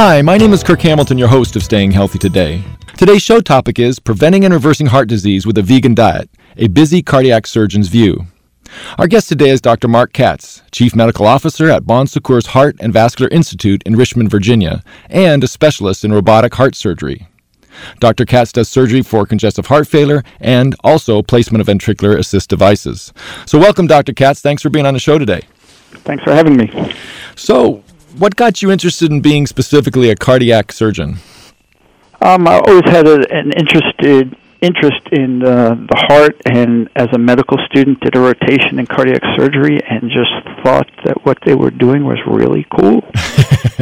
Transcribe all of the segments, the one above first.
Hi, my name is Kirk Hamilton, your host of Staying Healthy Today. Today's show topic is Preventing and Reversing Heart Disease with a Vegan Diet, a busy cardiac surgeon's view. Our guest today is Dr. Mark Katz, Chief Medical Officer at Bon Secours Heart and Vascular Institute in Richmond, Virginia, and a specialist in robotic heart surgery. Dr. Katz does surgery for congestive heart failure and also placement of ventricular assist devices. So, welcome, Dr. Katz. Thanks for being on the show today. Thanks for having me. So, what got you interested in being specifically a cardiac surgeon? Um, I always had a, an interested interest in uh, the heart, and as a medical student, did a rotation in cardiac surgery, and just thought that what they were doing was really cool.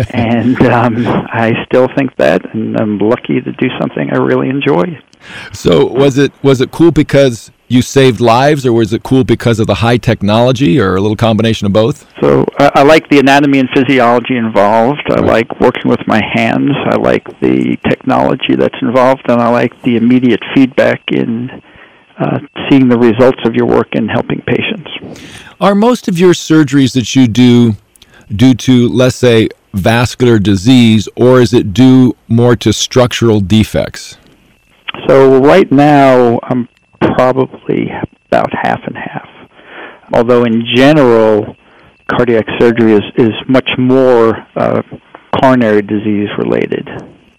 and um, I still think that, and I'm lucky to do something I really enjoy. So, was it was it cool because you saved lives, or was it cool because of the high technology, or a little combination of both? So I, I like the anatomy and physiology involved. I right. like working with my hands. I like the technology that's involved, and I like the immediate feedback in uh, seeing the results of your work in helping patients. Are most of your surgeries that you do due to, let's say, vascular disease, or is it due more to structural defects? So right now, I'm probably about half and half. Although in general, cardiac surgery is, is much more uh, coronary disease related.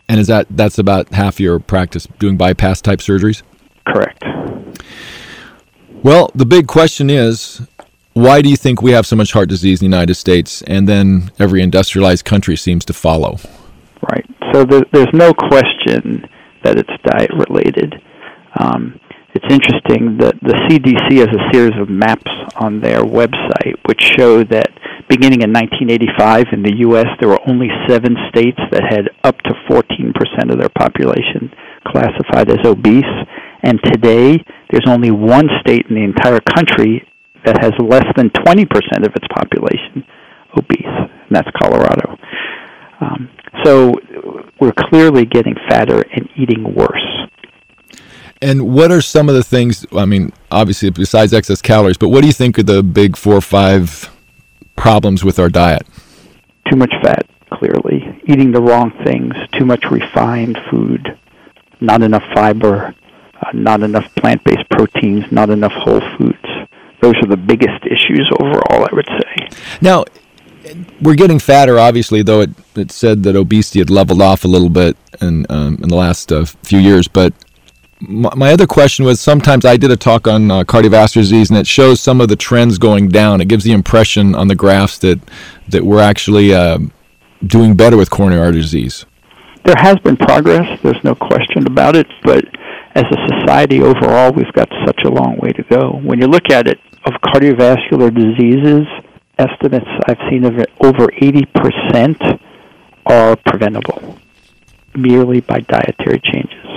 And is that that's about half your practice doing bypass type surgeries? Correct. Well, the big question is why do you think we have so much heart disease in the United States and then every industrialized country seems to follow? Right. So the, there's no question that it's diet related. Um, it's interesting that the CDC has a series of maps on their website which show that beginning in 1985 in the U.S., there were only seven states that had up to 14% of their population classified as obese. And today, there's only one state in the entire country that has less than 20% of its population obese, and that's Colorado. Um, so we're clearly getting fatter and eating worse. And what are some of the things? I mean, obviously, besides excess calories, but what do you think are the big four or five problems with our diet? Too much fat, clearly. Eating the wrong things, too much refined food, not enough fiber, uh, not enough plant based proteins, not enough whole foods. Those are the biggest issues overall, I would say. Now, we're getting fatter, obviously, though it, it said that obesity had leveled off a little bit in, um, in the last uh, few years. But my other question was sometimes I did a talk on uh, cardiovascular disease, and it shows some of the trends going down. It gives the impression on the graphs that that we're actually uh, doing better with coronary artery disease. There has been progress. There's no question about it. But as a society overall, we've got such a long way to go. When you look at it, of cardiovascular diseases, estimates I've seen of it over 80% are preventable merely by dietary changes.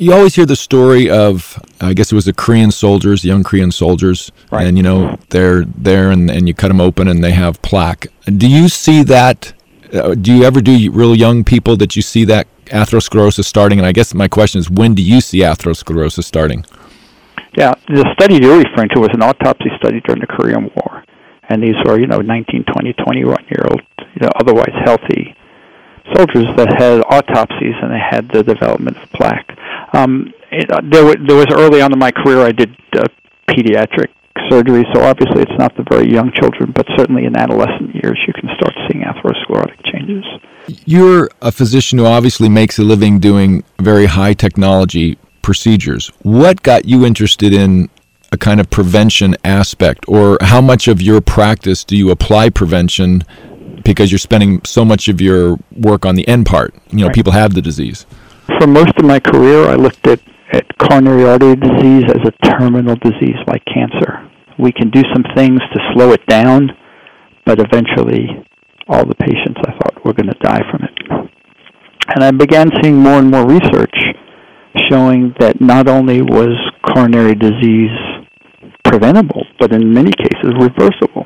You always hear the story of, I guess it was the Korean soldiers, young Korean soldiers, right. and you know they're there, and, and you cut them open, and they have plaque. Do you see that? Uh, do you ever do real young people that you see that atherosclerosis starting? And I guess my question is, when do you see atherosclerosis starting? Yeah, the study you're referring to was an autopsy study during the Korean War, and these were you know 19, 20, 21 year old, you know, otherwise healthy soldiers that had autopsies and they had the development of plaque. Um, it, uh, there, there was early on in my career I did uh, pediatric surgery, so obviously it's not the very young children, but certainly in adolescent years you can start seeing atherosclerotic changes. You're a physician who obviously makes a living doing very high technology procedures. What got you interested in a kind of prevention aspect, or how much of your practice do you apply prevention because you're spending so much of your work on the end part? You know, right. people have the disease for most of my career, I looked at, at coronary artery disease as a terminal disease like cancer. We can do some things to slow it down, but eventually all the patients I thought were going to die from it. And I began seeing more and more research showing that not only was coronary disease preventable, but in many cases reversible.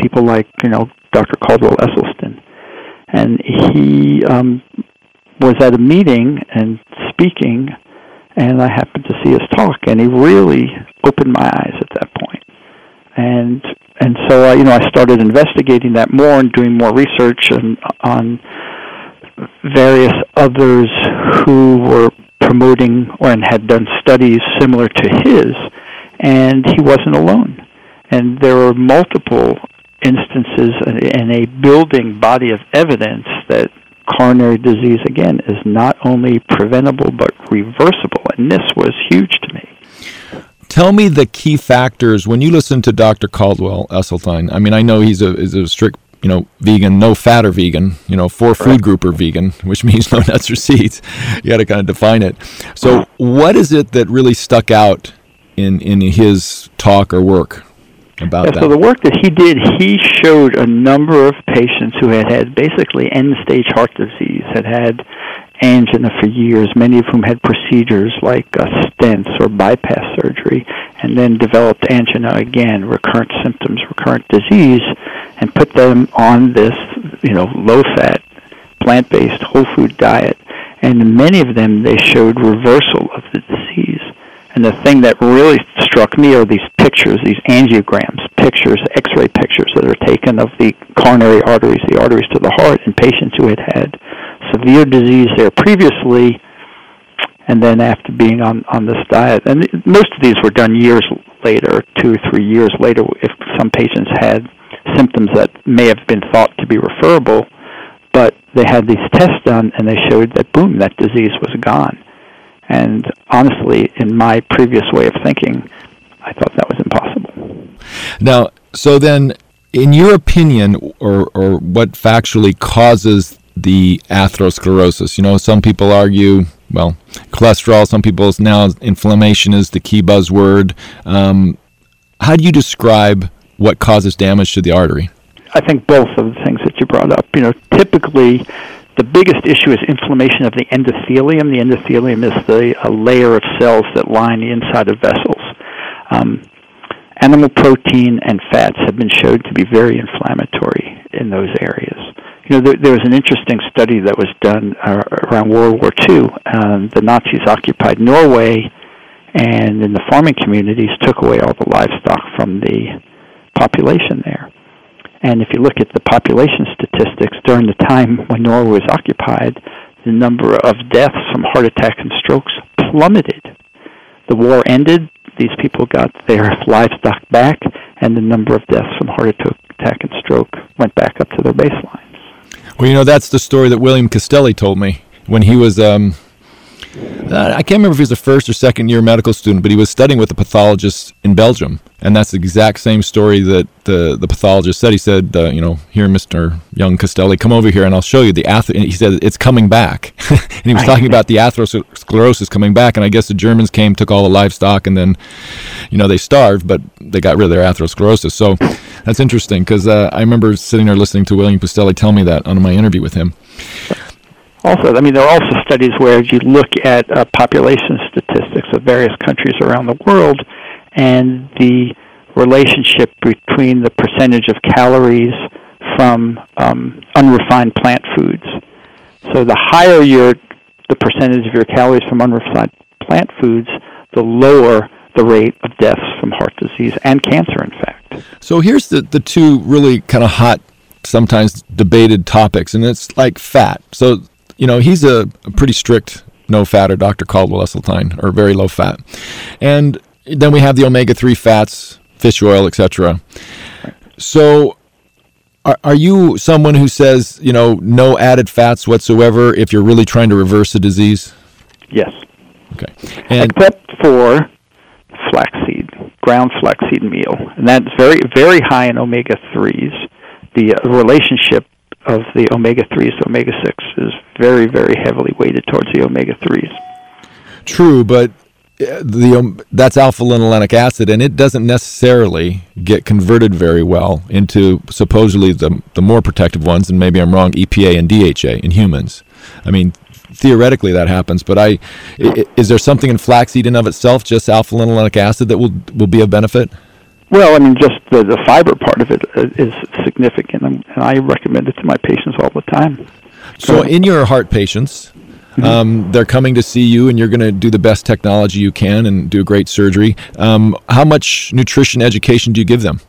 People like, you know, Dr. Caldwell Esselstyn. And he um, was at a meeting and speaking, and I happened to see his talk, and he really opened my eyes at that point. And and so uh, you know I started investigating that more and doing more research on, on various others who were promoting or and had done studies similar to his, and he wasn't alone. And there were multiple instances and a building body of evidence that coronary disease again is not only preventable but reversible, and this was huge to me. Tell me the key factors when you listen to Dr. Caldwell Esselstyn. I mean, I know he's a is a strict you know vegan, no fat or vegan, you know four food group or vegan, which means no nuts or seeds. You got to kind of define it. So, what is it that really stuck out in in his talk or work? About yeah, that? So the work that he did, he showed a number of patients who had had basically end-stage heart disease, had had angina for years, many of whom had procedures like uh, stents or bypass surgery, and then developed angina again, recurrent symptoms, recurrent disease, and put them on this, you know, low-fat, plant-based, whole food diet. And many of them, they showed reversal of the disease. And the thing that really struck me are these pictures, these angiograms, pictures, X-ray pictures that are taken of the coronary arteries, the arteries to the heart, in patients who had had severe disease there previously, and then after being on on this diet. And most of these were done years later, two or three years later, if some patients had symptoms that may have been thought to be referable, but they had these tests done and they showed that boom, that disease was gone. And honestly, in my previous way of thinking, I thought that was impossible. Now, so then, in your opinion, or, or what factually causes the atherosclerosis? You know, some people argue, well, cholesterol, some people now inflammation is the key buzzword. Um, how do you describe what causes damage to the artery? I think both of the things that you brought up. You know, typically the biggest issue is inflammation of the endothelium. The endothelium is the a layer of cells that line the inside of vessels. Um, animal protein and fats have been showed to be very inflammatory in those areas. You know, there, there was an interesting study that was done uh, around World War II. Um, the Nazis occupied Norway, and in the farming communities, took away all the livestock from the population there. And if you look at the population statistics during the time when Norway was occupied, the number of deaths from heart attacks and strokes plummeted. The war ended, these people got their livestock back, and the number of deaths from heart attack and stroke went back up to their baselines. Well, you know, that's the story that William Castelli told me when he was um, I can't remember if he was a first or second year medical student, but he was studying with a pathologist in Belgium, and that's the exact same story that the the pathologist said. He said, uh, "You know, here, Mister Young Castelli, come over here, and I'll show you the ath." he said it's coming back, and he was talking about the atherosclerosis coming back. And I guess the Germans came, took all the livestock, and then, you know, they starved, but they got rid of their atherosclerosis. So that's interesting because uh, I remember sitting there listening to William Castelli tell me that on my interview with him also, I mean, there are also studies where you look at uh, population statistics of various countries around the world and the relationship between the percentage of calories from um, unrefined plant foods. So the higher your the percentage of your calories from unrefined plant foods, the lower the rate of deaths from heart disease and cancer, in fact. So here's the, the two really kind of hot, sometimes debated topics, and it's like fat. So you know, he's a, a pretty strict no fat or Dr. Caldwell Esselstyn or very low fat. And then we have the omega 3 fats, fish oil, etc. So are, are you someone who says, you know, no added fats whatsoever if you're really trying to reverse a disease? Yes. Okay. And Except for flaxseed, ground flaxseed meal. And that's very, very high in omega 3s. The uh, relationship of the omega 3s to omega 6 is very, very heavily weighted towards the omega 3s. True, but uh, the um, that's alpha linolenic acid, and it doesn't necessarily get converted very well into supposedly the the more protective ones, and maybe I'm wrong, EPA and DHA in humans. I mean, theoretically that happens, but I is there something in flaxseed in of itself, just alpha linolenic acid, that will will be of benefit? Well, I mean, just the, the fiber part of it uh, significant, and I recommend it to my patients all the time. So, in your heart patients, mm-hmm. um, they're coming to see you, and you're going to do the best technology you can and do a great surgery. Um, how much nutrition education do you give them?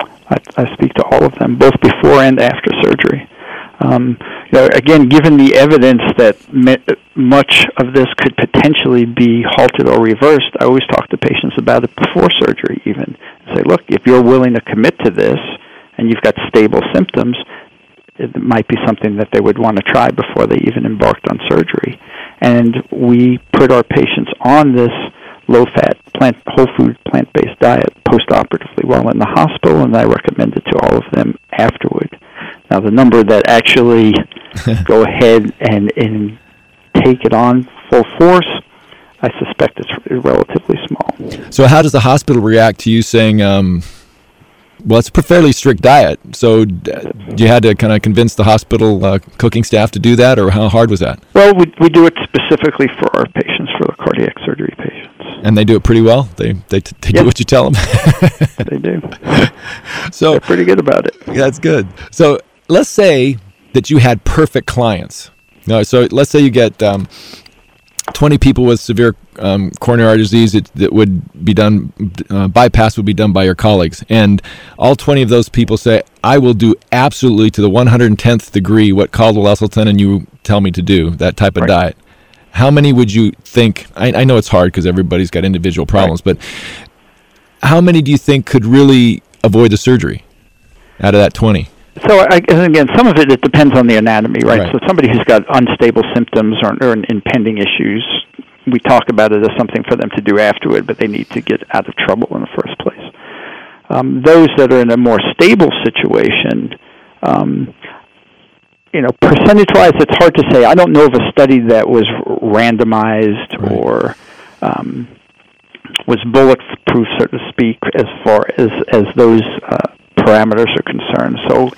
I, I speak to all of them, both before and after surgery. Um, you know, again, given the evidence that much of this could potentially be halted or reversed, I always talk to patients about it before surgery, even. Say, look, if you're willing to commit to this and you've got stable symptoms, it might be something that they would want to try before they even embarked on surgery. And we put our patients on this low fat, plant, whole food, plant based diet post operatively while in the hospital, and I recommend it to all of them afterward. Now, the number that actually go ahead and, and take it on full force, I suspect it's relatively small. So, how does the hospital react to you saying, um, well, it's a fairly strict diet. So, you had to kind of convince the hospital uh, cooking staff to do that, or how hard was that? Well, we, we do it specifically for our patients, for the cardiac surgery patients. And they do it pretty well. They they, they yep. do what you tell them. they do. So they're pretty good about it. That's good. So let's say that you had perfect clients. No, so let's say you get um, 20 people with severe um, coronary artery disease it, that would be done, uh, bypass would be done by your colleagues. And all 20 of those people say, I will do absolutely to the 110th degree what Caldwell Esselstyn and you tell me to do, that type of right. diet. How many would you think? I, I know it's hard because everybody's got individual problems, right. but how many do you think could really avoid the surgery out of that 20? So I, again, some of it it depends on the anatomy, right? right. So somebody who's got unstable symptoms or, or impending issues, we talk about it as something for them to do afterward, but they need to get out of trouble in the first place. Um, those that are in a more stable situation, um, you know, percentage-wise, it's hard to say. I don't know of a study that was randomized right. or um, was bulletproof, so to speak, as far as as those uh, parameters are concerned. So,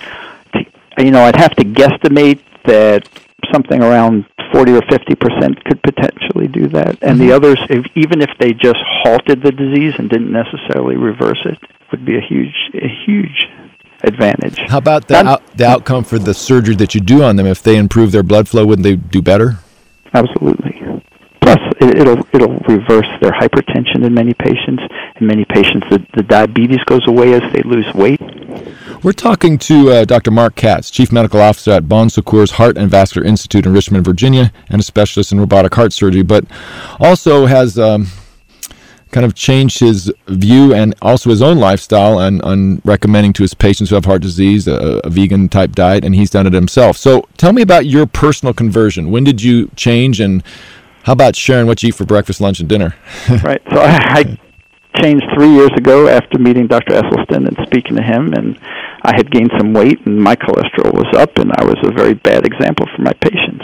you know, I'd have to guesstimate that something around 40 or 50 percent could potentially do that, and mm-hmm. the others, if, even if they just halted the disease and didn't necessarily reverse it, would be a huge, a huge advantage. How about the, out, the outcome for the surgery that you do on them? If they improve their blood flow, wouldn't they do better? Absolutely. Plus, it, will it'll reverse their hypertension in many patients. In many patients, the, the diabetes goes away as they lose weight. We're talking to uh, Dr. Mark Katz, Chief Medical Officer at Bon Secours Heart and Vascular Institute in Richmond, Virginia, and a specialist in robotic heart surgery, but also has um, kind of changed his view and also his own lifestyle on, on recommending to his patients who have heart disease a, a vegan type diet, and he's done it himself. So tell me about your personal conversion. When did you change and how about sharing what you eat for breakfast, lunch, and dinner? right. So I, I changed three years ago after meeting Dr. Esselstyn and speaking to him, and I had gained some weight, and my cholesterol was up, and I was a very bad example for my patients.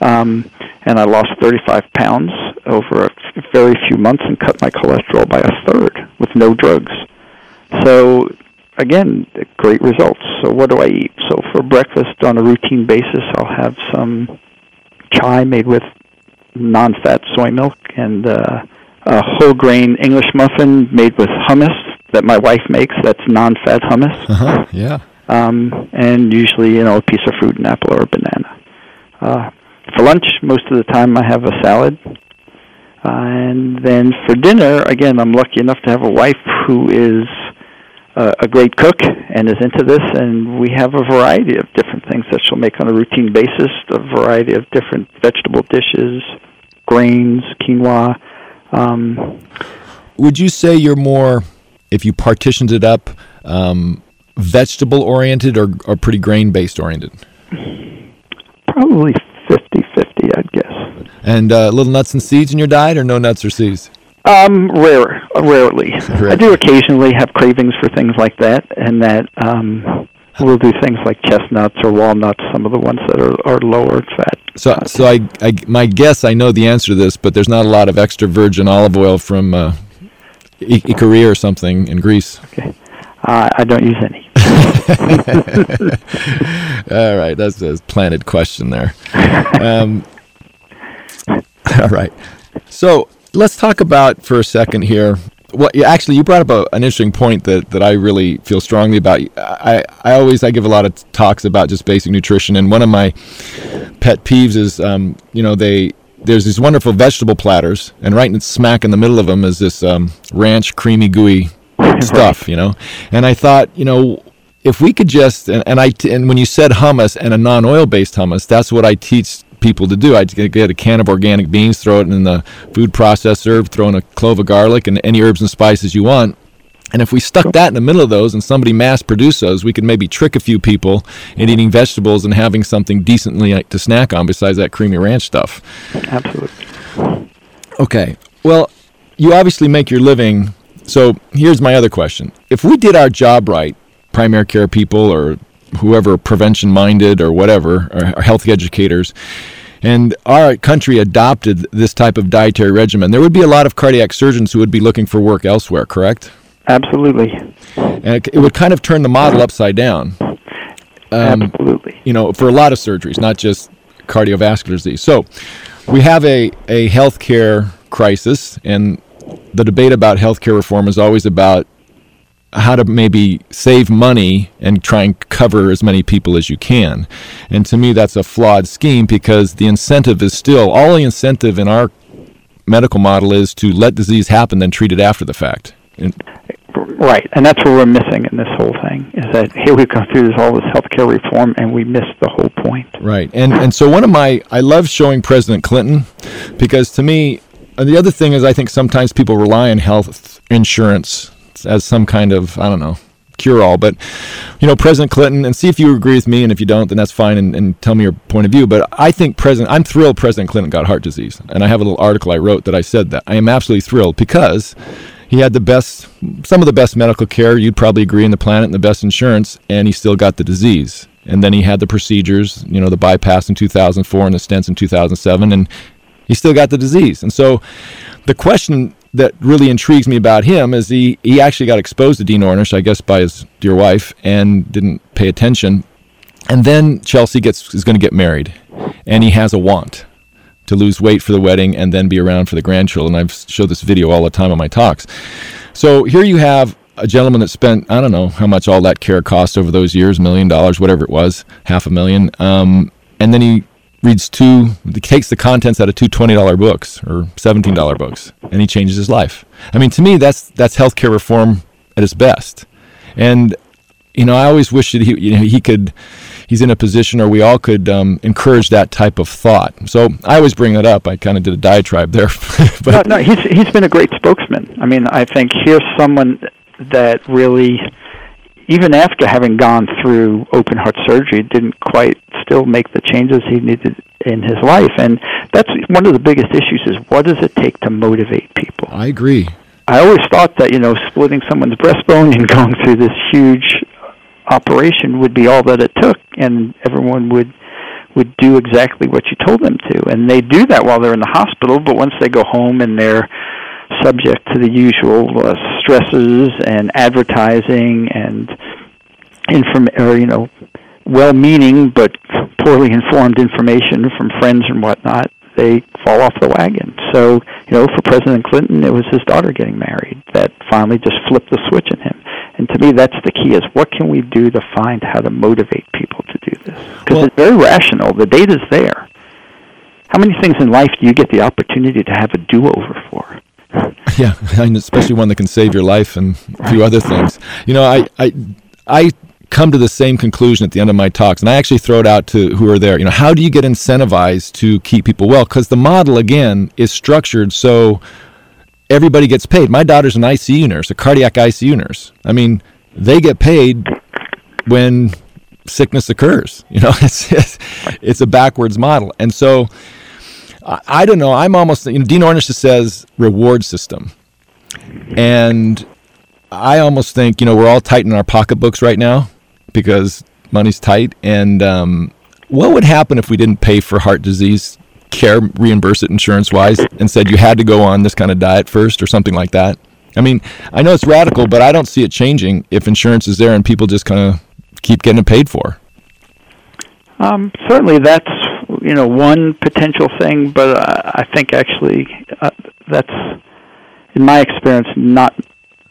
Um, and I lost 35 pounds over a very few months and cut my cholesterol by a third with no drugs. So again, great results. So what do I eat? So for breakfast on a routine basis, I'll have some chai made with non-fat soy milk and uh, a whole grain English muffin made with hummus that my wife makes. That's non-fat hummus. Uh-huh. Yeah. Um, and usually, you know, a piece of fruit, an apple or a banana. Uh, for lunch, most of the time I have a salad. Uh, and then for dinner, again, I'm lucky enough to have a wife who is uh, a great cook and is into this, and we have a variety of different things that she'll make on a routine basis, a variety of different vegetable dishes, grains, quinoa. Um, Would you say you're more, if you partitioned it up, um, vegetable oriented or, or pretty grain based oriented? Probably 50 50, I'd guess. And uh, little nuts and seeds in your diet, or no nuts or seeds? Um, rare, rarely. I do occasionally have cravings for things like that, and that um, we'll do things like chestnuts or walnuts, some of the ones that are, are lower fat. So, so I, I, my guess, I know the answer to this, but there's not a lot of extra virgin olive oil from uh, or something in Greece. Okay, uh, I don't use any. all right, that's a planted question there. Um, all right, so let's talk about for a second here. Well, actually, you brought up a, an interesting point that, that I really feel strongly about. I, I always I give a lot of talks about just basic nutrition, and one of my pet peeves is, um, you know, they there's these wonderful vegetable platters, and right in smack in the middle of them is this um, ranch creamy gooey stuff, you know. And I thought, you know, if we could just and, and I and when you said hummus and a non-oil based hummus, that's what I teach people to do. I'd get a can of organic beans, throw it in the food processor, throw in a clove of garlic and any herbs and spices you want. And if we stuck that in the middle of those and somebody mass produced those, we could maybe trick a few people in eating vegetables and having something decently uh, to snack on besides that creamy ranch stuff. Absolutely. Okay. Well, you obviously make your living. So here's my other question. If we did our job right, primary care people or whoever prevention minded or whatever, or health educators, and our country adopted this type of dietary regimen, there would be a lot of cardiac surgeons who would be looking for work elsewhere, correct? Absolutely. And it, would kind of turn the model upside down. Um, Absolutely. You know, for a lot of surgeries, not just cardiovascular disease. So we have a, a healthcare crisis, and the debate about healthcare reform is always about how to maybe save money and try and cover as many people as you can. And to me, that's a flawed scheme because the incentive is still all the incentive in our medical model is to let disease happen, then treat it after the fact. And, right, and that's what we're missing in this whole thing is that here we've gone through this all this healthcare reform and we missed the whole point. Right, and and so one of my I love showing President Clinton because to me uh, the other thing is I think sometimes people rely on health insurance as some kind of I don't know cure all. But you know, President Clinton, and see if you agree with me, and if you don't, then that's fine, and, and, tell me your point of view. But I think President, I'm thrilled President Clinton got heart disease, and I have a little article I wrote that I said that I am absolutely thrilled because he had the best, some of the best medical care you'd probably agree in the planet, and the best insurance, and he still got the disease. And then he had the procedures, you know, the bypass in 2004 and the stents in 2007, and he still got the disease. And so the question that really intrigues me about him is he, he actually got exposed to Dean Ornish, I guess, by his dear wife and didn't pay attention. And then Chelsea gets is going to get married, and he has a want to lose weight for the wedding and then be around for the grandchildren. I've showed this video all the time on my talks. So here you have a gentleman that spent I don't know how much all that care cost over those years, million dollars, whatever it was, half a million, um, and then he reads two, takes the contents out of two $20 books or $17 books, and he changes his life. I mean, to me, that's that's healthcare reform at its best. And you know, I always wish that he, you know, he could. He's in a position, or we all could um, encourage that type of thought. So I always bring that up. I kind of did a diatribe there. but no, no, he's he's been a great spokesman. I mean, I think here's someone that really even after having gone through open heart surgery, didn't quite still make the changes he needed in his life. And that's one of the biggest issues is what does it take to motivate people? I agree. I always thought that, you know, splitting someone's breastbone and going through this huge operation would be all that it took and everyone would would do exactly what you told them to. And they do that while they're in the hospital, but once they go home and they're subject to the usual uh, stresses and advertising and inform or you know well-meaning but poorly informed information from friends and whatnot they fall off the wagon. So you know for president clinton it was his daughter getting married that finally just flipped the switch in him. And to me that's the key is what can we do to find how to motivate people to do this? Because well, it's very rational. The data's there. How many things in life do you get the opportunity to have a do-over for yeah, especially one that can save your life and a few other things. You know, I, I, I come to the same conclusion at the end of my talks, and I actually throw it out to who are there. You know, how do you get incentivized to keep people well? Because the model again is structured so everybody gets paid. My daughter's an ICU nurse, a cardiac ICU nurse. I mean, they get paid when sickness occurs. You know, it's it's, it's a backwards model, and so I, I don't know. I'm almost, you know, Dean Ornish says reward system. And I almost think, you know, we're all tight in our pocketbooks right now because money's tight. And um, what would happen if we didn't pay for heart disease care, reimburse it insurance wise, and said you had to go on this kind of diet first or something like that? I mean, I know it's radical, but I don't see it changing if insurance is there and people just kind of keep getting it paid for. Um, certainly, that's you know one potential thing, but I I think actually uh, that's, in my experience, not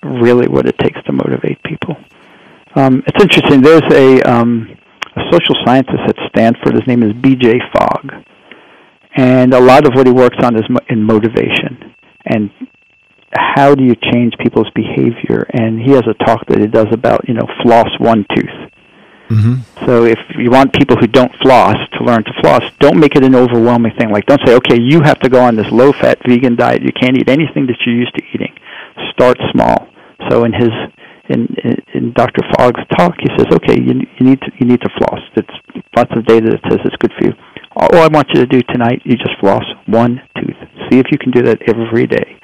really what it takes to motivate people. Um, it's interesting. There's a, um, a social scientist at Stanford. His name is B.J. Fogg, and a lot of what he works on is mo- in motivation and how do you change people's behavior? And he has a talk that he does about, you know, floss one tooth. Mm-hmm. So if you want people who don't floss to learn to floss, don't make it an overwhelming thing. Like don't say, okay, you have to go on this low-fat vegan diet. You can't eat anything that you're used to eating. Start small. So in his in in, in Dr. Fogg's talk, he says, okay, you you need to you need to floss. It's lots of data that says it's good for you. All I want you to do tonight, you just floss one tooth. See if you can do that every day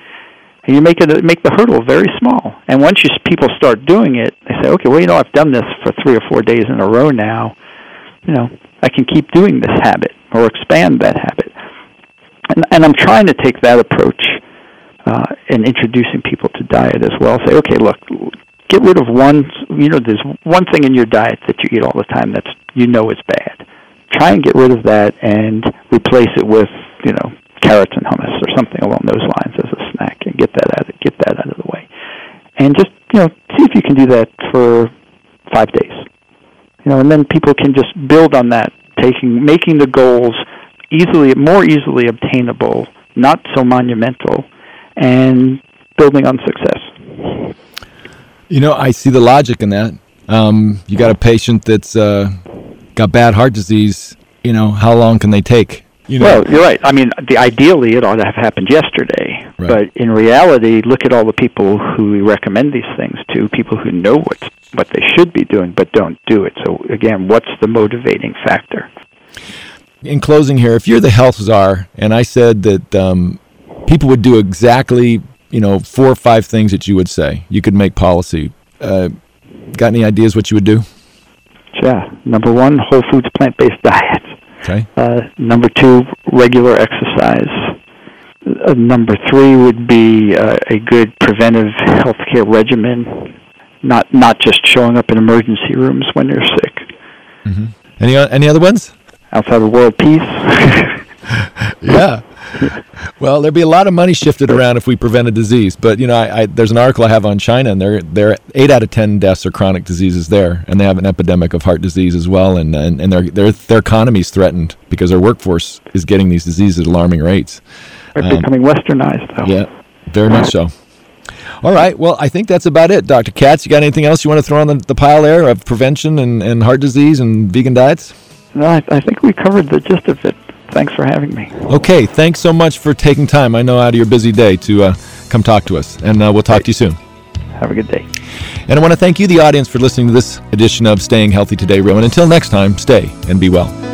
and you make it make the hurdle very small. And once you people start doing it, they say, okay, well, you know, I've done this for three or four days in a row now. You know, I can keep doing this habit or expand that habit. And, and I'm trying to take that approach uh, in introducing people to diet as well. Say, okay, look, get rid of one. You know, there's one thing in your diet that you eat all the time that's you know is bad. Try and get rid of that and replace it with, you know, carrots and hummus or something along those lines as a snack and get that out of, get that out of the way. And just, you know, see if you can do that for 5 days. You know, and then people can just build on that, taking making the goals easily more easily obtainable, not so monumental, and building on success. You know, I see the logic in that. Um, you got a patient that's uh, got bad heart disease. You know, how long can they take? You know, well, you're right. I mean, the, ideally, it ought to have happened yesterday. Right. But in reality, look at all the people who we recommend these things to, people who know what what they should be doing but don't do it. So again, what's the motivating factor? In closing here, if you're the health czar and I said that um, people would do exactly, you know, four or five things that you would say, you could make policy. Uh, got any ideas what you would do? Yeah. Number one, whole foods, plant based diet. Okay. Uh, number two, regular exercise. Uh, number three would be uh, a good preventive healthcare regimen, not not just showing up in emergency rooms when you're sick. Mm-hmm. Any any other ones? Outside of world peace. yeah. well, there'd be a lot of money shifted around if we prevented disease. But you know, I, I, there's an article I have on China, and they're, they're eight out of ten deaths are chronic diseases there, and they have an epidemic of heart disease as well, and and, and their their their economy's threatened because their workforce is getting these diseases at alarming rates. They're um, becoming westernized, though. Yeah, very much so. All right. Well, I think that's about it, Dr. Katz. You got anything else you want to throw on the, the pile there of prevention and, and heart disease and vegan diets? No, I, I think we covered the gist of it. Thanks for having me. Okay, thanks so much for taking time. I know out of your busy day to uh, come talk to us, and uh, we'll talk to you soon. Have a good day. And I want to thank you, the audience, for listening to this edition of Staying Healthy Today, Row. And until next time, stay and be well.